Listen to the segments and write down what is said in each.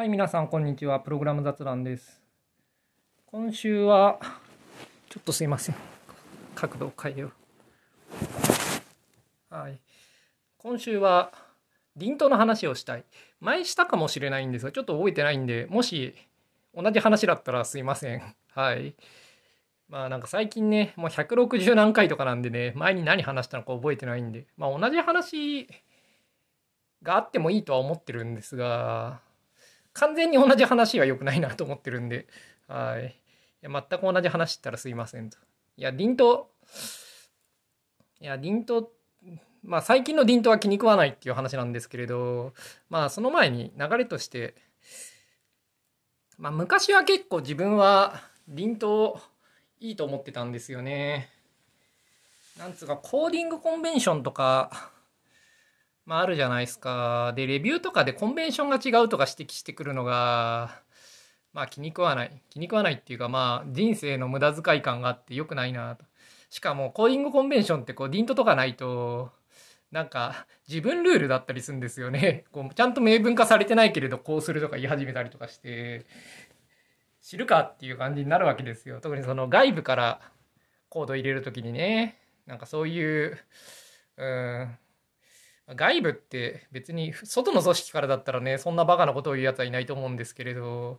はい、皆さん、こんにちは。プログラム雑談です。今週は、ちょっとすいません。角度を変えよう。はい。今週は、輪頭の話をしたい。前したかもしれないんですが、ちょっと覚えてないんで、もし、同じ話だったらすいません。はい。まあなんか最近ね、もう160何回とかなんでね、前に何話したのか覚えてないんで、まあ同じ話があってもいいとは思ってるんですが、完全に同じ話は良くないなと思ってるんで、はい。いや全く同じ話したらすいませんと。いや、凛と、いや、凛と、まあ最近の凛とは気に食わないっていう話なんですけれど、まあその前に流れとして、まあ昔は結構自分は凛といいと思ってたんですよね。なんつうか、コーディングコンベンションとか、まああるじゃないですか。で、レビューとかでコンベンションが違うとか指摘してくるのが、まあ気に食わない。気に食わないっていうかまあ人生の無駄遣い感があって良くないなと。しかもコーディングコンベンションってこうディントとかないと、なんか自分ルールだったりするんですよね。こうちゃんと明文化されてないけれどこうするとか言い始めたりとかして、知るかっていう感じになるわけですよ。特にその外部からコード入れるときにね、なんかそういう、うん、外部って別に外の組織からだったらね、そんなバカなことを言うやつはいないと思うんですけれど、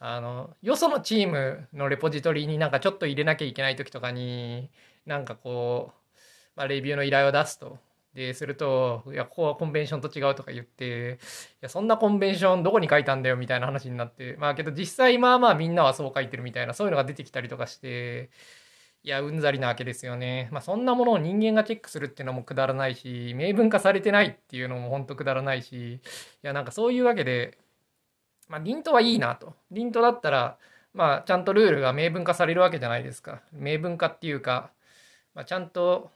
あの、よそのチームのレポジトリになんかちょっと入れなきゃいけない時とかに、なんかこう、まあ、レビューの依頼を出すと。で、すると、いや、ここはコンベンションと違うとか言って、いや、そんなコンベンションどこに書いたんだよみたいな話になって、まあけど実際まあまあみんなはそう書いてるみたいな、そういうのが出てきたりとかして、いや、うんざりなわけですよね。まあそんなものを人間がチェックするっていうのもくだらないし、明文化されてないっていうのも本当くだらないし、いや、なんかそういうわけで、まあ、リントはいいなと。リントだったら、まあ、ちゃんとルールが明文化されるわけじゃないですか。明文化っていうか、まあ、ちゃんと、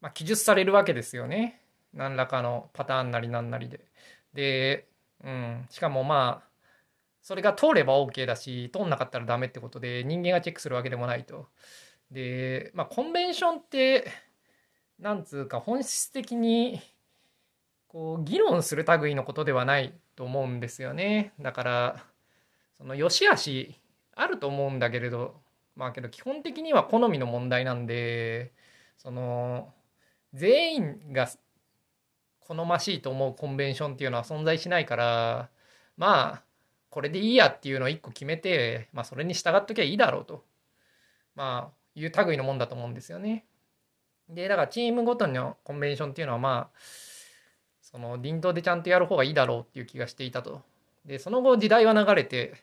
まあ、記述されるわけですよね。何らかのパターンなりなんなりで。で、うん。しかもまあ、それが通れば OK だし、通んなかったらダメってことで、人間がチェックするわけでもないと。で、まあ、コンベンションって、なんつうか、本質的に、こう、議論する類のことではないと思うんですよね。だから、その、良し悪し、あると思うんだけれど、まあけど、基本的には好みの問題なんで、その、全員が好ましいと思うコンベンションっていうのは存在しないから、まあ、これでいいやっていうのを一個決めて、まあそれに従っときゃいいだろうと。まあ、いう類のもんだと思うんですよね。で、だからチームごとのコンベンションっていうのはまあ、その、輪頭でちゃんとやる方がいいだろうっていう気がしていたと。で、その後時代は流れて、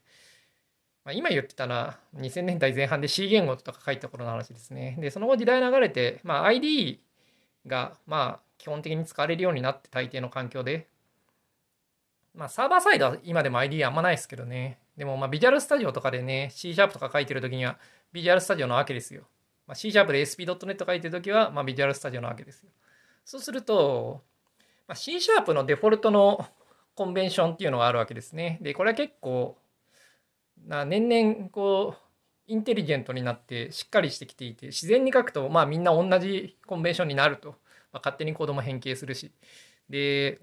まあ、今言ってたら2000年代前半で C 言語とか書いた頃の話ですね。で、その後時代流れて、まあ ID がまあ基本的に使われるようになって大抵の環境で、まあサーバーサイドは今でも ID あんまないですけどね。でもまあビジュアルスタジオとかでね、C シャープとか書いてる時にはビジュアルスタジオなわけですよ。まあ、C シャープで SP.net 書いてる時はまあビジュアルスタジオなわけですよ。そうすると、まあ、C シャープのデフォルトのコンベンションっていうのがあるわけですね。で、これは結構、な年々こう、インテリジェントになってしっかりしてきていて、自然に書くと、まあみんな同じコンベンションになると。まあ、勝手にコードも変形するし。で、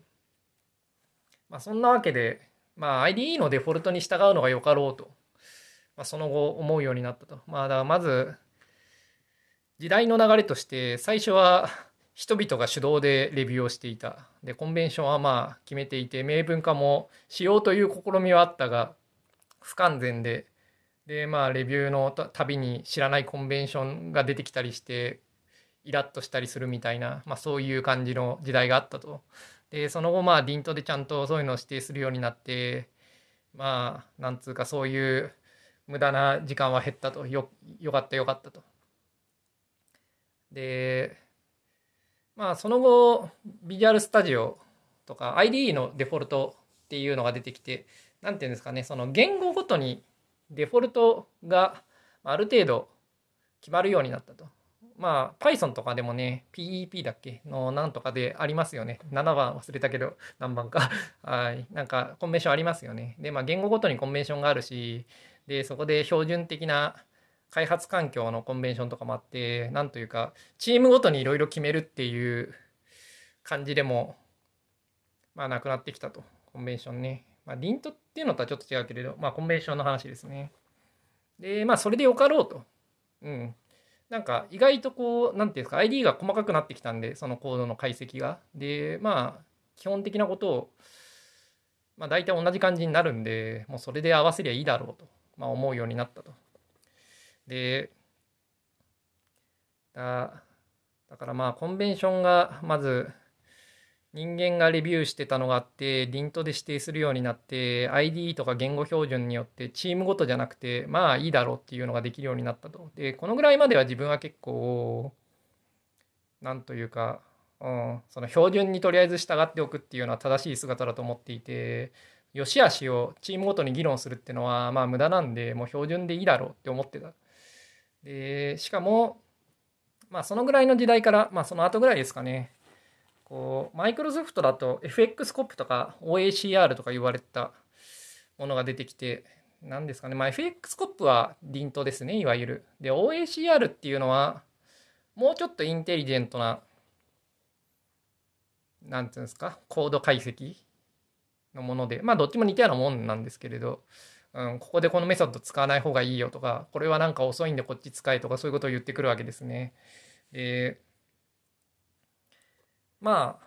まあそんなわけで、まあ IDE のデフォルトに従うのがよかろうと。まあその後思うようになったと。まあだからまず、時代の流れとして、最初は、人々が主導でレビューをしていた。で、コンベンションはまあ決めていて、明文化もしようという試みはあったが、不完全で、で、まあレビューのたびに知らないコンベンションが出てきたりして、イラッとしたりするみたいな、まあそういう感じの時代があったと。で、その後まあディントでちゃんとそういうのを指定するようになって、まあ、なんつうかそういう無駄な時間は減ったと。よ、よかったよかったと。で、まあその後ビジュアルスタジオとか IDE のデフォルトっていうのが出てきて何ていうんですかねその言語ごとにデフォルトがある程度決まるようになったと。まあ Python とかでもね PEP だっけ？のなんとかでありますよね。7番忘れたけど何番かはい。なんかコンベンションありますよね。でまあ言語ごとにコンベンションがあるしでそこで標準的な開発環境のコンベンションとかもあって、なんというか、チームごとにいろいろ決めるっていう感じでも、まあなくなってきたと、コンベンションね。まあ、リントっていうのとはちょっと違うけれど、まあ、コンベンションの話ですね。で、まあ、それでよかろうと。うん。なんか、意外とこう、なんていうんですか、ID が細かくなってきたんで、そのコードの解析が。で、まあ、基本的なことを、まあ、大体同じ感じになるんで、もうそれで合わせりゃいいだろうと、まあ、思うようになったと。で、だだからまあ、コンベンションが、まず、人間がレビューしてたのがあって、リントで指定するようになって、ID とか言語標準によってチームごとじゃなくて、まあいいだろうっていうのができるようになったと。で、このぐらいまでは自分は結構、なんというか、うん、その標準にとりあえず従っておくっていうのは正しい姿だと思っていて、良し悪しをチームごとに議論するっていうのは、まあ無駄なんで、もう標準でいいだろうって思ってた。で、しかも、まあそのぐらいの時代から、まあその後ぐらいですかね、こうマイクロソフトだと FX コップとか OACR とか言われたものが出てきて何ですかね。まあ FX コップはリントですねいわゆる。で OACR っていうのはもうちょっとインテリジェントな何ていうんですかコード解析のものでまあどっちも似たようなもんなんですけれど、うん、ここでこのメソッド使わない方がいいよとかこれはなんか遅いんでこっち使えとかそういうことを言ってくるわけですねでまあ、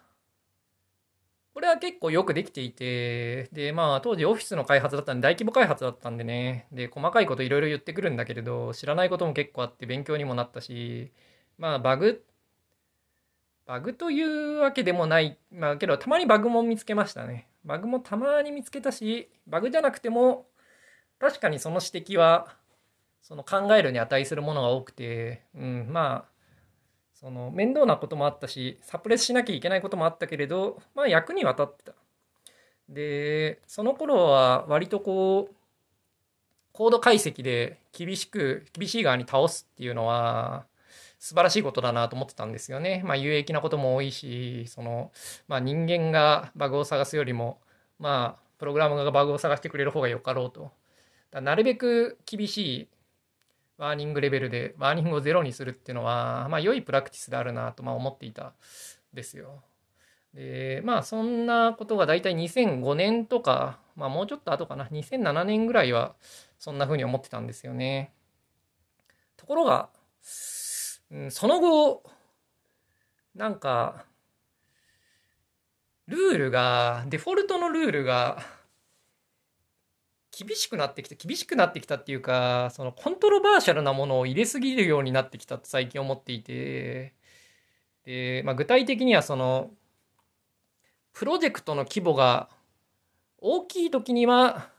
これは結構よくできていて、で、まあ、当時オフィスの開発だったんで、大規模開発だったんでね、で、細かいこといろいろ言ってくるんだけれど、知らないことも結構あって勉強にもなったし、まあ、バグ、バグというわけでもない、まあ、けど、たまにバグも見つけましたね。バグもたまに見つけたし、バグじゃなくても、確かにその指摘は、その考えるに値するものが多くて、うん、まあ、その面倒なこともあったしサプレスしなきゃいけないこともあったけれどまあ役には立ってた。でその頃は割とこうコード解析で厳しく厳しい側に倒すっていうのは素晴らしいことだなと思ってたんですよね。まあ有益なことも多いしその、まあ、人間がバグを探すよりもまあプログラムがバグを探してくれる方がよかろうと。だなるべく厳しいワーニングレベルでワーニングをゼロにするっていうのは、まあ、良いプラクティスであるなとまあ思っていたですよ。でまあそんなことが大体2005年とか、まあ、もうちょっと後かな2007年ぐらいはそんな風に思ってたんですよね。ところが、うん、その後なんかルールがデフォルトのルールが厳しくなってきた厳しくなってきたっていうかそのコントロバーシャルなものを入れすぎるようになってきたと最近思っていてで、まあ、具体的にはそのプロジェクトの規模が大きい時には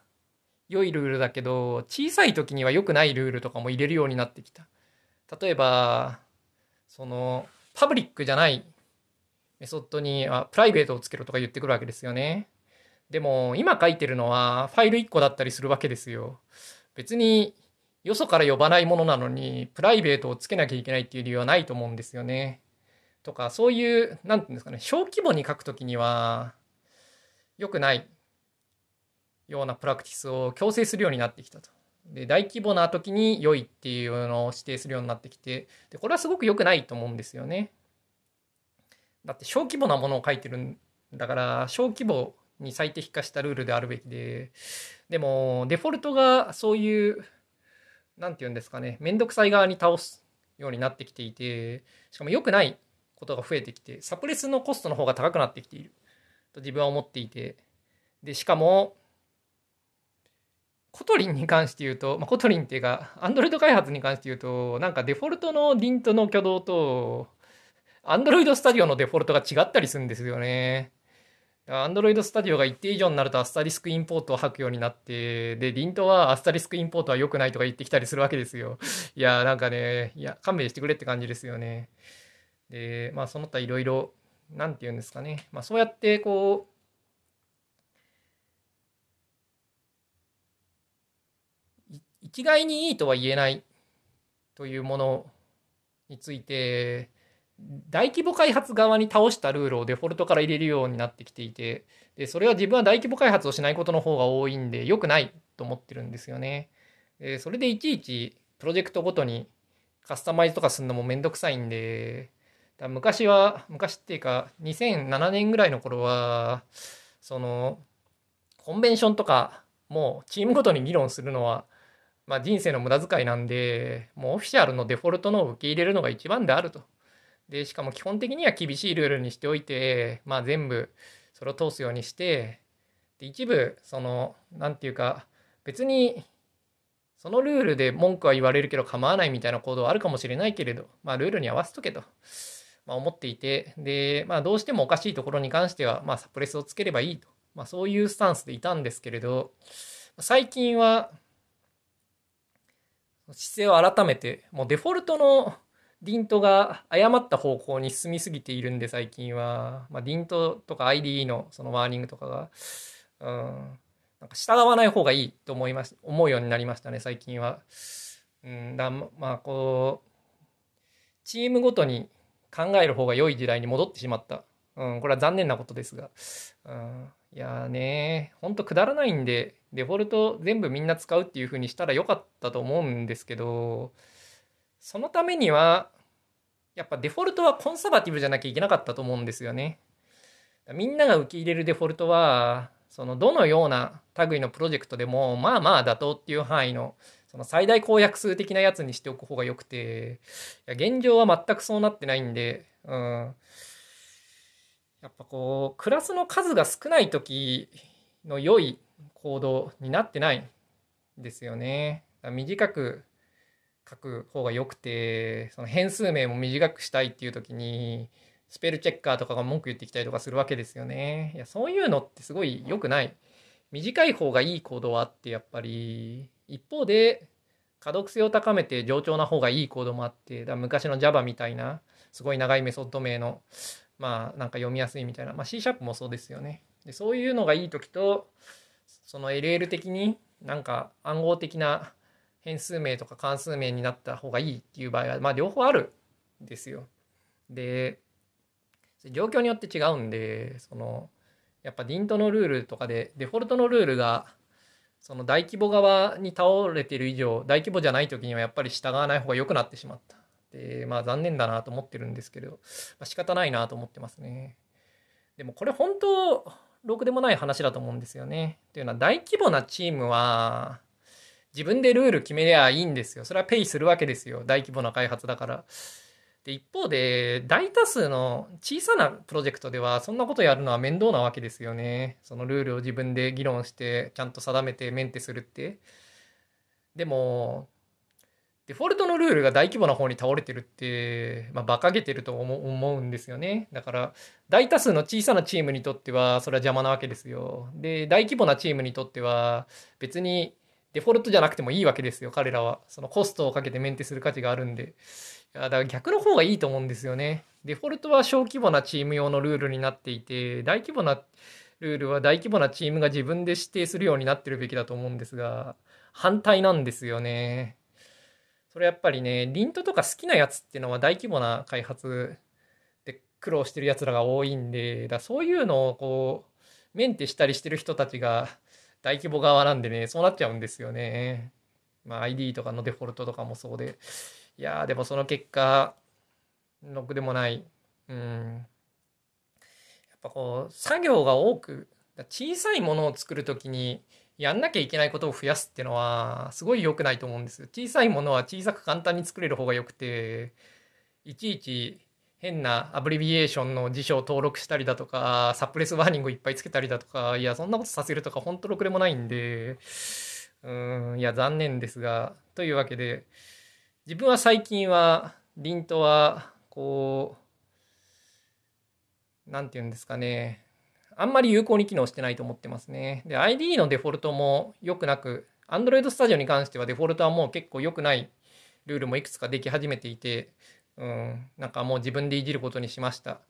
良いルールだけど小さい時には良くないルールとかも入れるようになってきた。例えばそのパブリックじゃないメソッドにあプライベートをつけろとか言ってくるわけですよねでも今書いてるのはファイル1個だったりするわけですよ。別によそから呼ばないものなのにプライベートをつけなきゃいけないっていう理由はないと思うんですよね。とかそういう何て言うんですかね小規模に書くときには良くないようなプラクティスを強制するようになってきたと。で大規模な時に良いっていうのを指定するようになってきてでこれはすごく良くないと思うんですよね。だって小規模なものを書いてるんだから小規模に最適化したルールであるべきで、でも、デフォルトがそういう、なんて言うんですかね、めんどくさい側に倒すようになってきていて、しかも良くないことが増えてきて、 suppress のコストの方が高くなってきていると自分は思っていて、で、しかも、 Kotlin に関して言うと、まあ、 Kotlin っていうか、 Android 開発に関して言うと、なんかデフォルトの Lint の挙動と、 Android Studio のデフォルトが違ったりするんですよね。Android Studio が一定以上になると asterisk import を吐くようになって、で、 Lint は asterisk import は良くないとか言ってきたりするわけですよ。いや、なんかね、いや、勘弁してくれって感じですよね。で、まあ、その他いろいろ、なんて言うんですかね。まあ、そうやって、こう、一概にいいとは言えないというものについて、大規模開発側に倒したルールをデフォルトから入れるようになってきていてでそれは自分は大規模開発をしないことの方が多いんで良くないと思ってるんですよね。でそれでいちいちプロジェクトごとにカスタマイズとかするのもめんどくさいんでだ昔は昔っていうか2007年ぐらいの頃はそのコンベンションとかもうチームごとに議論するのは、まあ、人生の無駄遣いなんでもうオフィシャルのデフォルトのを受け入れるのが一番であると。でしかも基本的には厳しいルールにしておいて、まあ、全部それを通すようにしてで一部その何て言うか別にそのルールで文句は言われるけど構わないみたいな行動はあるかもしれないけれど、まあ、ルールに合わせとけと、まあ、思っていてで、まあ、どうしてもおかしいところに関しては、まあ、サプレスをつければいいと、まあ、そういうスタンスでいたんですけれど最近は姿勢を改めてもうデフォルトのディントが誤った方向に進みすぎているんで最近は、まあ、ディントとか IDE のそのワーニングとかが、うん、なんか従わない方がいいと思いまし思うようになりましたね最近は。うん、だまあこうチームごとに考える方が良い時代に戻ってしまった。うん、これは残念なことですが。うん、いやね、ほんとくだらないんで、デフォルト全部みんな使うっていう風にしたらよかったと思うんですけど、そのためには、やっぱデフォルトはコンサバティブじゃなきゃいけなかったと思うんですよね。みんなが受け入れるデフォルトは、そのどのような類のプロジェクトでも、まあまあ妥当っていう範囲の、その最大公約数的なやつにしておく方がよくて、いや現状は全くそうなってないんで、うん。やっぱこう、クラスの数が少ない時の良い行動になってないんですよね。短く書く方が良くてその変数名も短くしたいっていう時にスペルチェッカーとかが文句言ってきたりとかするわけですよね。いやそういうのってすごい良くない。短い方がいいコードはあってやっぱり一方で可読性を高めて冗長な方がいいコードもあってだ昔の Java みたいなすごい長いメソッド名のまあなんか読みやすいみたいな、まあ、C シャープもそうですよね。でそういうのがいい時とその LL 的になんか暗号的な変数名とか関数名になった方がいいっていう場合は、まあ、両方あるんですよ。で状況によって違うんでそのやっぱディントのルールとかでデフォルトのルールがその大規模側に倒れてる以上大規模じゃない時にはやっぱり従わない方が良くなってしまった。でまあ残念だなと思ってるんですけど、まあ、仕方ないなと思ってますね。でもこれ本当ろくでもない話だと思うんですよね。っていうのは大規模なチームは自分でルール決めりゃいいんですよ。それはペイするわけですよ。大規模な開発だから。で、一方で、大多数の小さなプロジェクトでは、そんなことやるのは面倒なわけですよね。そのルールを自分で議論して、ちゃんと定めてメンテするって。でも、デフォルトのルールが大規模な方に倒れてるって、まあ、馬鹿げてると思うんですよね。だから、大多数の小さなチームにとっては、それは邪魔なわけですよ。で、大規模なチームにとっては、別にデフォルトじゃなくてもいいわけですよ、彼らは。そのコストをかけてメンテする価値があるんで。いやだから逆の方がいいと思うんですよね。デフォルトは小規模なチーム用のルールになっていて、大規模なルールは大規模なチームが自分で指定するようになってるべきだと思うんですが、反対なんですよね。それやっぱりね、リントとか好きなやつっていうのは大規模な開発で苦労してるやつらが多いんで、だそういうのをこう、メンテしたりしてる人たちが、大規模側なんでね、そうなっちゃうんですよね。まあ、ID とかのデフォルトとかもそうで。いやでもその結果、ろくでもない。うん。やっぱこう、作業が多く、小さいものを作るときに、やんなきゃいけないことを増やすっていうのは、すごい良くないと思うんです。小さいものは小さく簡単に作れる方が良くて、いちいち変なアブリビエーションの辞書を登録したりだとか、サプレスワーニングをいっぱいつけたりだとか、いや、そんなことさせるとか、本当ろくでもないんで、うん、いや、残念ですが、というわけで、自分は最近は、リントは、こう、なんて言うんですかね、あんまり有効に機能してないと思ってますね。で、ID のデフォルトも良くなく、Android Studio に関してはデフォルトはもう結構良くないルールもいくつかでき始めていて、うん、なんかもう自分でいじることにしました。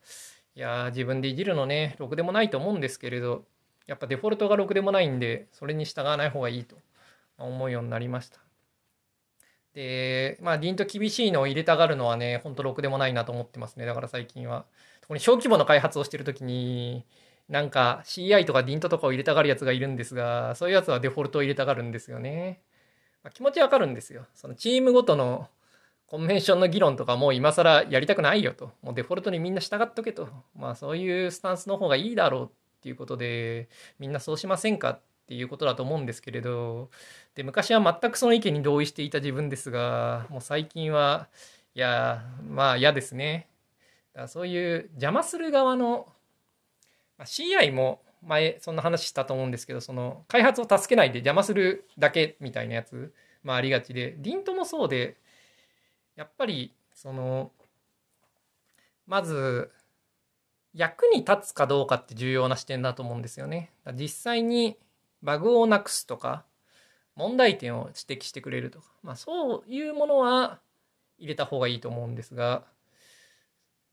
いやー自分でいじるのね、ろくでもないと思うんですけれど、やっぱデフォルトがろくでもないんで、それに従わない方がいいと思うようになりました。で、まあ、ディント厳しいのを入れたがるのはね、ほんとろくでもないなと思ってますね。だから最近は。特に小規模の開発をしてるときに、なんか CI とかディントとかを入れたがるやつがいるんですが、そういうやつはデフォルトを入れたがるんですよね。まあ、気持ちわかるんですよ。そのチームごとのコンベンションの議論とかもう今更やりたくないよと。もうデフォルトにみんな従っとけと。まあそういうスタンスの方がいいだろうっていうことでみんなそうしませんかっていうことだと思うんですけれどで昔は全くその意見に同意していた自分ですがもう最近はいやまあ嫌ですね。だからそういう邪魔する側のま CI も前そんな話したと思うんですけどその開発を助けないで邪魔するだけみたいなやつ、まあ、ありがちでリントもそうでやっぱりそのまず役に立つかどうかって重要な視点だと思うんですよね。実際にバグをなくすとか問題点を指摘してくれるとか、まあ、そういうものは入れた方がいいと思うんですが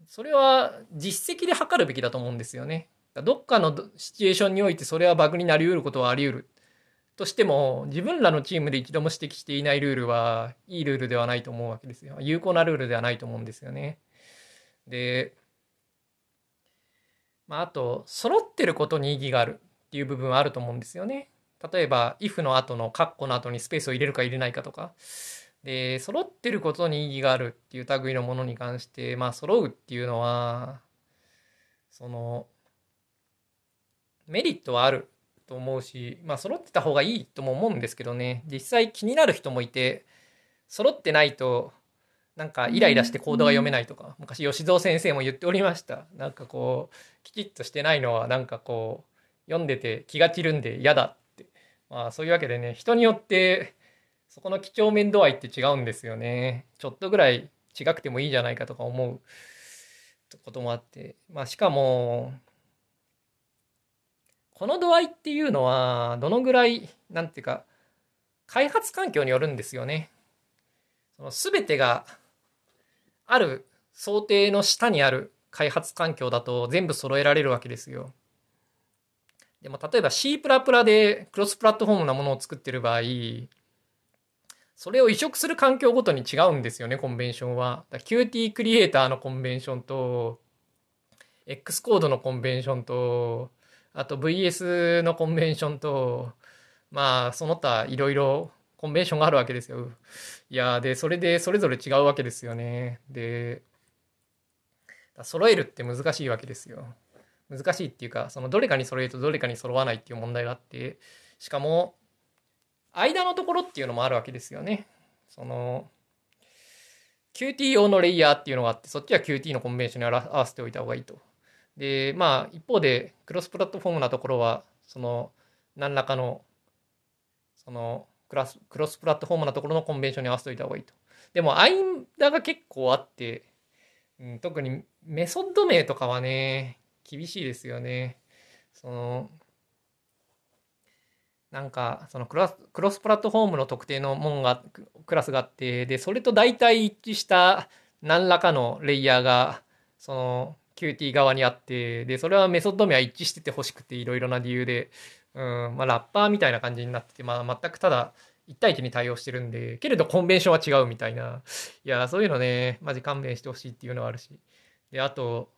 それは実績で測るべきだと思うんですよね。どっかのシチュエーションにおいてそれはバグになり得ることはあり得る。としても、自分らのチームで一度も指摘していないルールは、いいルールではないと思うわけですよ。有効なルールではないと思うんですよね。で、まあ、あと、揃ってることに意義があるっていう部分はあると思うんですよね。例えば、if の後のカッコの後にスペースを入れるか入れないかとか。で、揃ってることに意義があるっていう類のものに関して、まあ、揃うっていうのは、その、メリットはあると思うし、まあ、揃ってた方がいいとも思うんですけどね、実際気になる人もいて、揃ってないと、なんかイライラしてコードが読めないとか、昔吉蔵先生も言っておりました。なんかこう、きちっとしてないのは、なんかこう、読んでて気が散るんで嫌だって。まあ、そういうわけでね、人によって、そこの几帳面度合いって違うんですよね。ちょっとぐらい違くてもいいじゃないかとか思うこともあって。まあ、しかも、この度合いっていうのは、どのぐらい、なんていうか、開発環境によるんですよね。その全てがある想定の下にある開発環境だと全部揃えられるわけですよ。でも例えば C++ でクロスプラットフォームなものを作ってる場合、それを移植する環境ごとに違うんですよね、コンベンションは。Qt クリエイターのコンベンションと、X コードのコンベンションと、あと VS のコンベンションと、まあ、その他いろいろコンベンションがあるわけですよ。いや、で、それでそれぞれ違うわけですよね。で、揃えるって難しいわけですよ。難しいっていうか、そのどれかに揃えるとどれかに揃わないっていう問題があって、しかも、間のところっていうのもあるわけですよね。その、Qt 用のレイヤーっていうのがあって、そっちは Qt のコンベンションに合わせておいた方がいいと。で、まあ、一方で、クロスプラットフォームなところは、その、何らかの、その、クラス、クロスプラットフォームなところのコンベンションに合わせておいた方がいいと。でも、間が結構あって、うん、特にメソッド名とかはね、厳しいですよね。その、なんか、そのクラス、クロスプラットフォームの特定のものが、クラスがあって、で、それと大体一致した何らかのレイヤーが、その、Qt 側にあって、で、それはメソッド名は一致してて欲しくて、いろいろな理由で、うん、まあ、ラッパーみたいな感じになってて、まあ、全くただ、1対1に対応してるんで、けれどコンベンションは違うみたいな。いや、そういうのね、マジ勘弁してほしいっていうのはあるし。で、あと、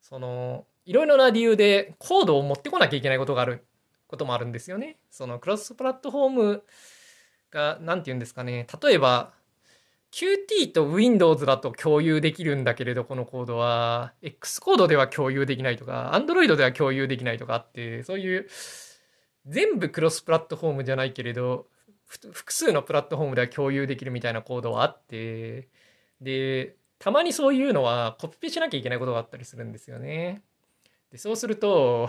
その、いろいろな理由でコードを持ってこなきゃいけないことがあることもあるんですよね。そのクロスプラットフォームが、なんて言うんですかね。例えば、Qt と Windows だと共有できるんだけれど、このコードは、X コードでは共有できないとか、Android では共有できないとかあって、そういう、全部クロスプラットフォームじゃないけれど、複数のプラットフォームでは共有できるみたいなコードはあって、で、たまにそういうのはコピペしなきゃいけないことがあったりするんですよね。でそうすると、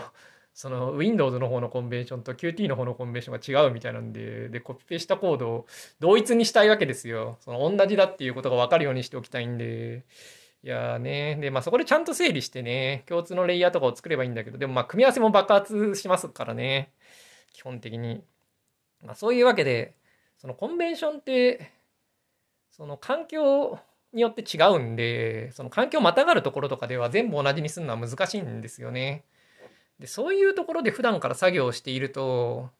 その Windows の方のコンベンションと Qt の方のコンベンションが違うみたいなんで、で、コピペしたコードを同一にしたいわけですよ。その同じだっていうことが分かるようにしておきたいんで。いやね。で、まあそこでちゃんと整理してね、共通のレイヤーとかを作ればいいんだけど、でもまあ組み合わせも爆発しますからね。基本的に。まあそういうわけで、そのコンベンションって、その環境によって違うんで、その環境をまたがるところとかでは全部同じにするのは難しいんですよね。でそういうところで普段から作業をしていると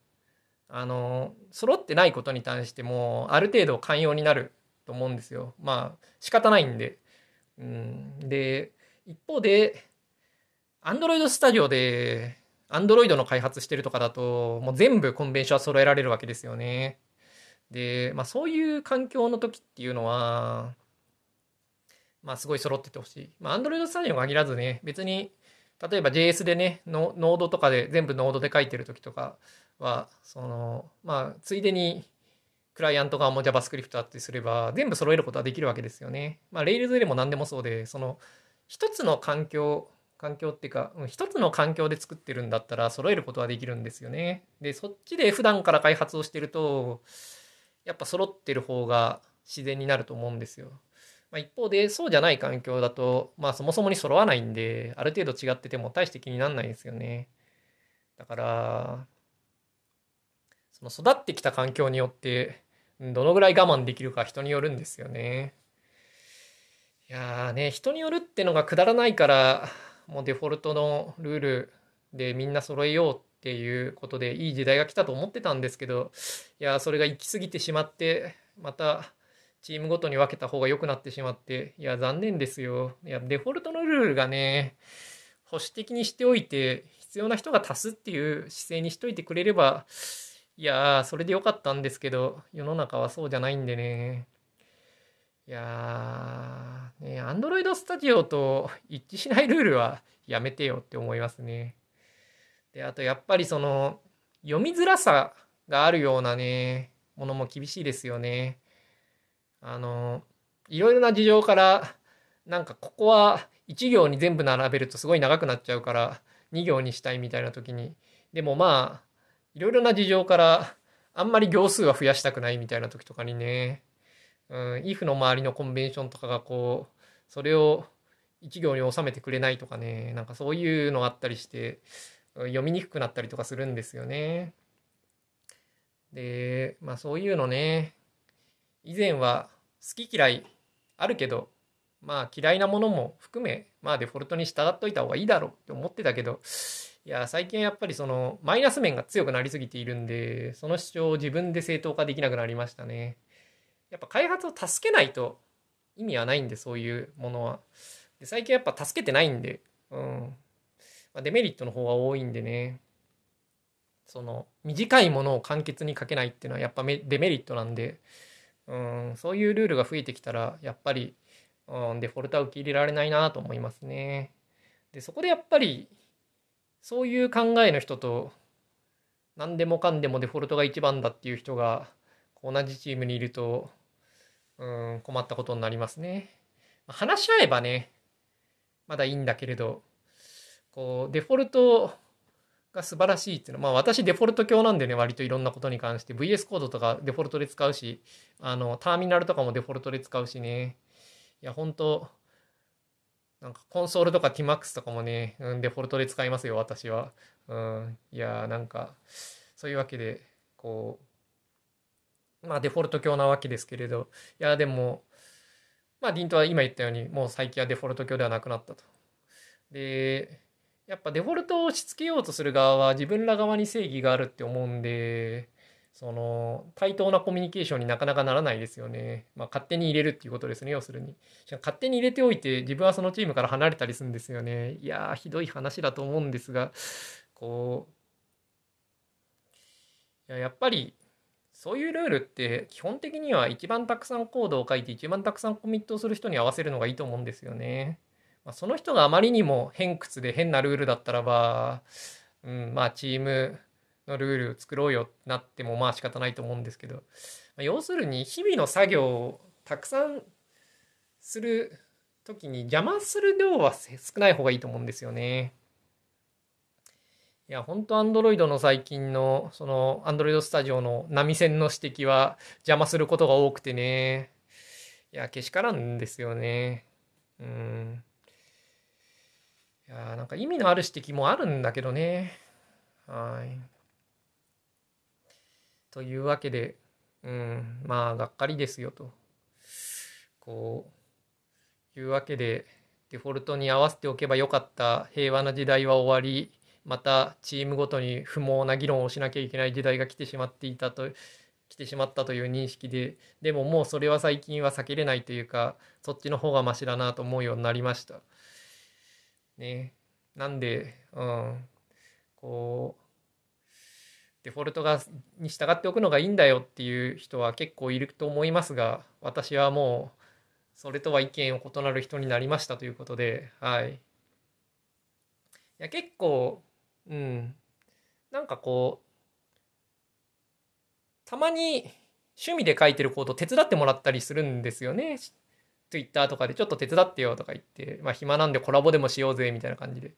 あの揃ってないことに対してもある程度寛容になると思うんですよ。まあ仕方ないんで。うん、で一方で Android Studio で Android の開発してるとかだともう全部コンベンションは揃えられるわけですよね。で、まあ、そういう環境の時っていうのはまあすごい揃っててほしい。まあ Android Studio に限らずね別に例えば JS でねノードとかで全部ノードで書いてる時とかはそのまあついでにクライアント側も JavaScript あってすれば全部揃えることはできるわけですよね。まあ Rails でも何でもそうでその一つの環境環境っていうか一つの環境で作ってるんだったら揃えることはできるんですよね。でそっちで普段から開発をしてるとやっぱ揃ってる方が自然になると思うんですよ。まあ、一方でそうじゃない環境だと、まあ、そもそもに揃わないんである程度違ってても大して気にならないですよね。だからその育ってきた環境によってどのぐらい我慢できるか人によるんですよね。いやーね人によるってのがくだらないからもうデフォルトのルールでみんな揃えようっていうことでいい時代が来たと思ってたんですけどいやそれが行き過ぎてしまってまたチームごとに分けた方が良くなってしまって、いや、残念ですよ。いや、デフォルトのルールがね、保守的にしておいて、必要な人が足すっていう姿勢にしといてくれれば、いやーそれでよかったんですけど、世の中はそうじゃないんでね。いやー、ね、Android Studio と一致しないルールはやめてよって思いますね。で、あとやっぱりその、読みづらさがあるようなね、ものも厳しいですよね。あのいろいろな事情からなんかここは1行に全部並べるとすごい長くなっちゃうから2行にしたいみたいな時に。でもまあいろいろな事情からあんまり行数は増やしたくないみたいな時とかにね、うん、if の周りのコンベンションとかがこうそれを1行に収めてくれないとかね。なんかそういうのあったりして読みにくくなったりとかするんですよね。でまあそういうのね。以前は好き嫌いあるけどまあ嫌いなものも含めまあデフォルトに従っといた方がいいだろうって思ってたけどいや最近やっぱりそのマイナス面が強くなりすぎているんでその主張を自分で正当化できなくなりましたね。やっぱ開発を助けないと意味はないんでそういうものは。で最近やっぱ助けてないんでうん、まあ、デメリットの方が多いんでね。その短いものを簡潔に書けないっていうのはやっぱデメリットなんでうん、そういうルールが増えてきたら、やっぱり、うん、デフォルトは受け入れられないなと思いますね。で、そこでやっぱり、そういう考えの人と、何でもかんでもデフォルトが一番だっていう人が、同じチームにいると、うん、困ったことになりますね。話し合えばね、まだいいんだけれど、こう、デフォルトが素晴らしいっていうのは、まあ私デフォルト教なんでね、割といろんなことに関して VS コードとかデフォルトで使うし、あの、ターミナルとかもデフォルトで使うしね。いや、本当なんかコンソールとか TMAX とかもね、うん、デフォルトで使いますよ、私は。うん、いや、なんか、そういうわけで、こう、まあデフォルト教なわけですけれど、いや、でも、まあ、ディントは今言ったように、もう最近はデフォルト教ではなくなったと。で、やっぱデフォルトを押し付けようとする側は自分ら側に正義があるって思うんで、その対等なコミュニケーションになかなかならないですよね。まあ、勝手に入れるっていうことですね、要するに。勝手に入れておいて自分はそのチームから離れたりするんですよね。いやー、ひどい話だと思うんですが、こう、いややっぱりそういうルールって基本的には一番たくさんコードを書いて一番たくさんコミットをする人に合わせるのがいいと思うんですよね。まあ、その人があまりにも偏屈で変なルールだったらば、うん、まあチームのルールを作ろうよってなってもまあ仕方ないと思うんですけど、まあ、要するに日々の作業をたくさんする時に邪魔する量は少ない方がいいと思うんですよね。いや、本当アンドロイドの最近の、その、アンドロイドスタジオの波線の指摘は邪魔することが多くてね。いや、けしからんですよね。うん。いやなんか意味のある指摘もあるんだけどね。はい。というわけで、うん、まあ、がっかりですよと。こう、いうわけで、デフォルトに合わせておけばよかった平和な時代は終わり、またチームごとに不毛な議論をしなきゃいけない時代が来てしまっていたと、来てしまったという認識で、でももうそれは最近は避けれないというか、そっちの方がマシだなと思うようになりました。ね。なんで、うん、こう、デフォルトがに従っておくのがいいんだよっていう人は結構いると思いますが、私はもう、それとは意見を異なる人になりましたということで、はい。いや結構うんなんかこうたまに趣味で書いてるコード手伝ってもらったりするんですよね。Twitter とかでちょっと手伝ってよとか言って、まあ暇なんでコラボでもしようぜみたいな感じで。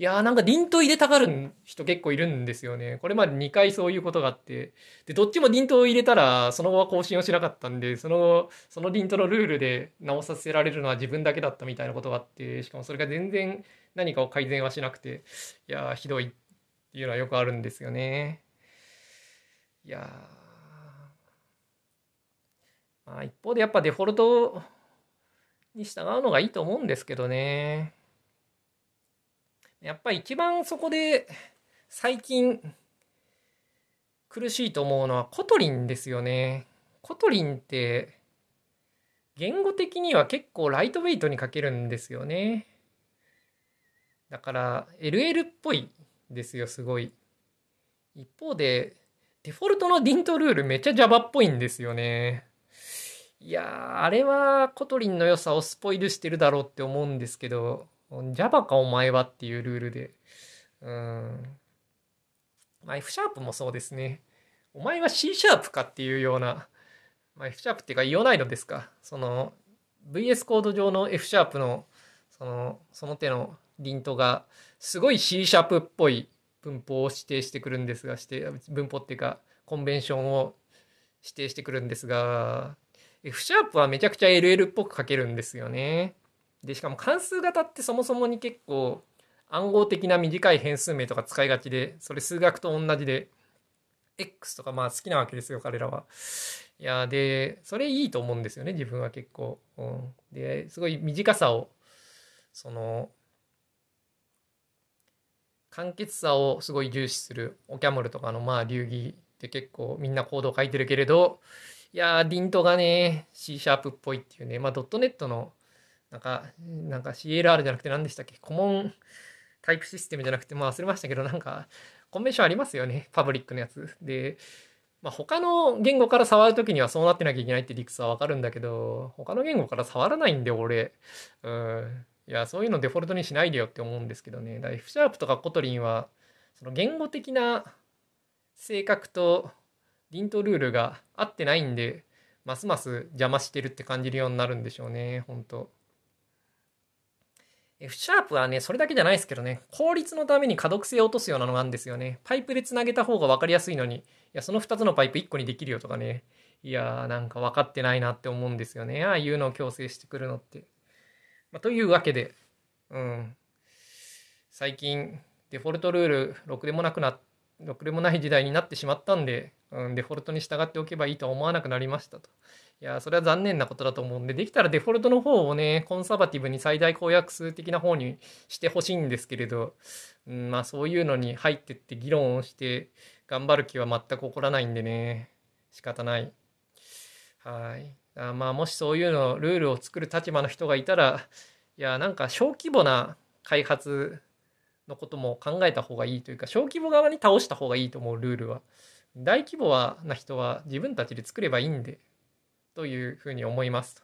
いやーなんかリント入れたがる人結構いるんですよね。これまで2回そういうことがあって。で、どっちもリントを入れたら、その後は更新をしなかったんで、その後、そのリントのルールで直させられるのは自分だけだったみたいなことがあって、しかもそれが全然何かを改善はしなくて、いやーひどいっていうのはよくあるんですよね。いやー。まあ一方でやっぱデフォルトに従うのがいいと思うんですけどね。やっぱり一番そこで最近苦しいと思うのは Kotlin ですよね。 Kotlin って言語的には結構ライトウェイトに書けるんですよね。だから LL っぽいですよ、すごい。一方でデフォルトのリントルールめっちゃ Java っぽいんですよね。いやー、あれは Kotlin の良さをスポイルしてるだろうって思うんですけど、Java かお前はっていうルールで。うん。まあ、F シャープもそうですね。お前は C シャープかっていうような、まあ、F シャープっていうか言わないのですか？その VS コード上の F シャープのそのその手のリントがすごい C シャープっぽい文法を指定してくるんですが、して文法っていうかコンベンションを指定してくるんですが、F シャープはめちゃくちゃ LL っぽく書けるんですよね。で、しかも関数型ってそもそもに結構暗号的な短い変数名とか使いがちで、それ数学と同じで、X とかまあ好きなわけですよ、彼らは。いや、で、それいいと思うんですよね、自分は結構。うん、で、すごい短さを、その、簡潔さをすごい重視するオキャモルとかのまあ流儀って結構みんなコードを書いてるけれど、いやー、ディントがね、C シャープっぽいっていうね、まあドットネットのなんか、なんか CLR じゃなくて何でしたっけ？コモンタイプシステムじゃなくて、まあ忘れましたけど、なんか、コンベンションありますよね。パブリックのやつ。で、まあ他の言語から触るときにはそうなってなきゃいけないって理屈はわかるんだけど、他の言語から触らないんで、俺。うん。いや、そういうのデフォルトにしないでよって思うんですけどね。だ F シャープとか Kotlin は、その言語的な性格とリントルールが合ってないんで、ますます邪魔してるって感じるようになるんでしょうね、本当 F シャープはね、それだけじゃないですけどね、効率のために可読性を落とすようなのがあるんですよね。パイプでつなげた方が分かりやすいのに、いや、その2つのパイプ1個にできるよとかね。いやー、なんか分かってないなって思うんですよね。ああいうのを強制してくるのって。まあ、というわけで、うん。最近、デフォルトルール、ろくでもなくな、ろくでもない時代になってしまったんで、うん、デフォルトに従っておけばいいとは思わなくなりましたと。いや、それは残念なことだと思うんで、できたらデフォルトの方をね、コンサバティブに最大公約数的な方にしてほしいんですけれど、うん、まあそういうのに入ってって議論をして頑張る気は全く起こらないんでね、仕方ない。はい。あまあもしそういうの、ルールを作る立場の人がいたら、いや、なんか小規模な開発のことも考えた方がいいというか、小規模側に倒した方がいいと思う、ルールは。大規模な人は自分たちで作ればいいんで、というふうに思います。と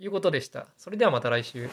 いうことでした。それではまた来週。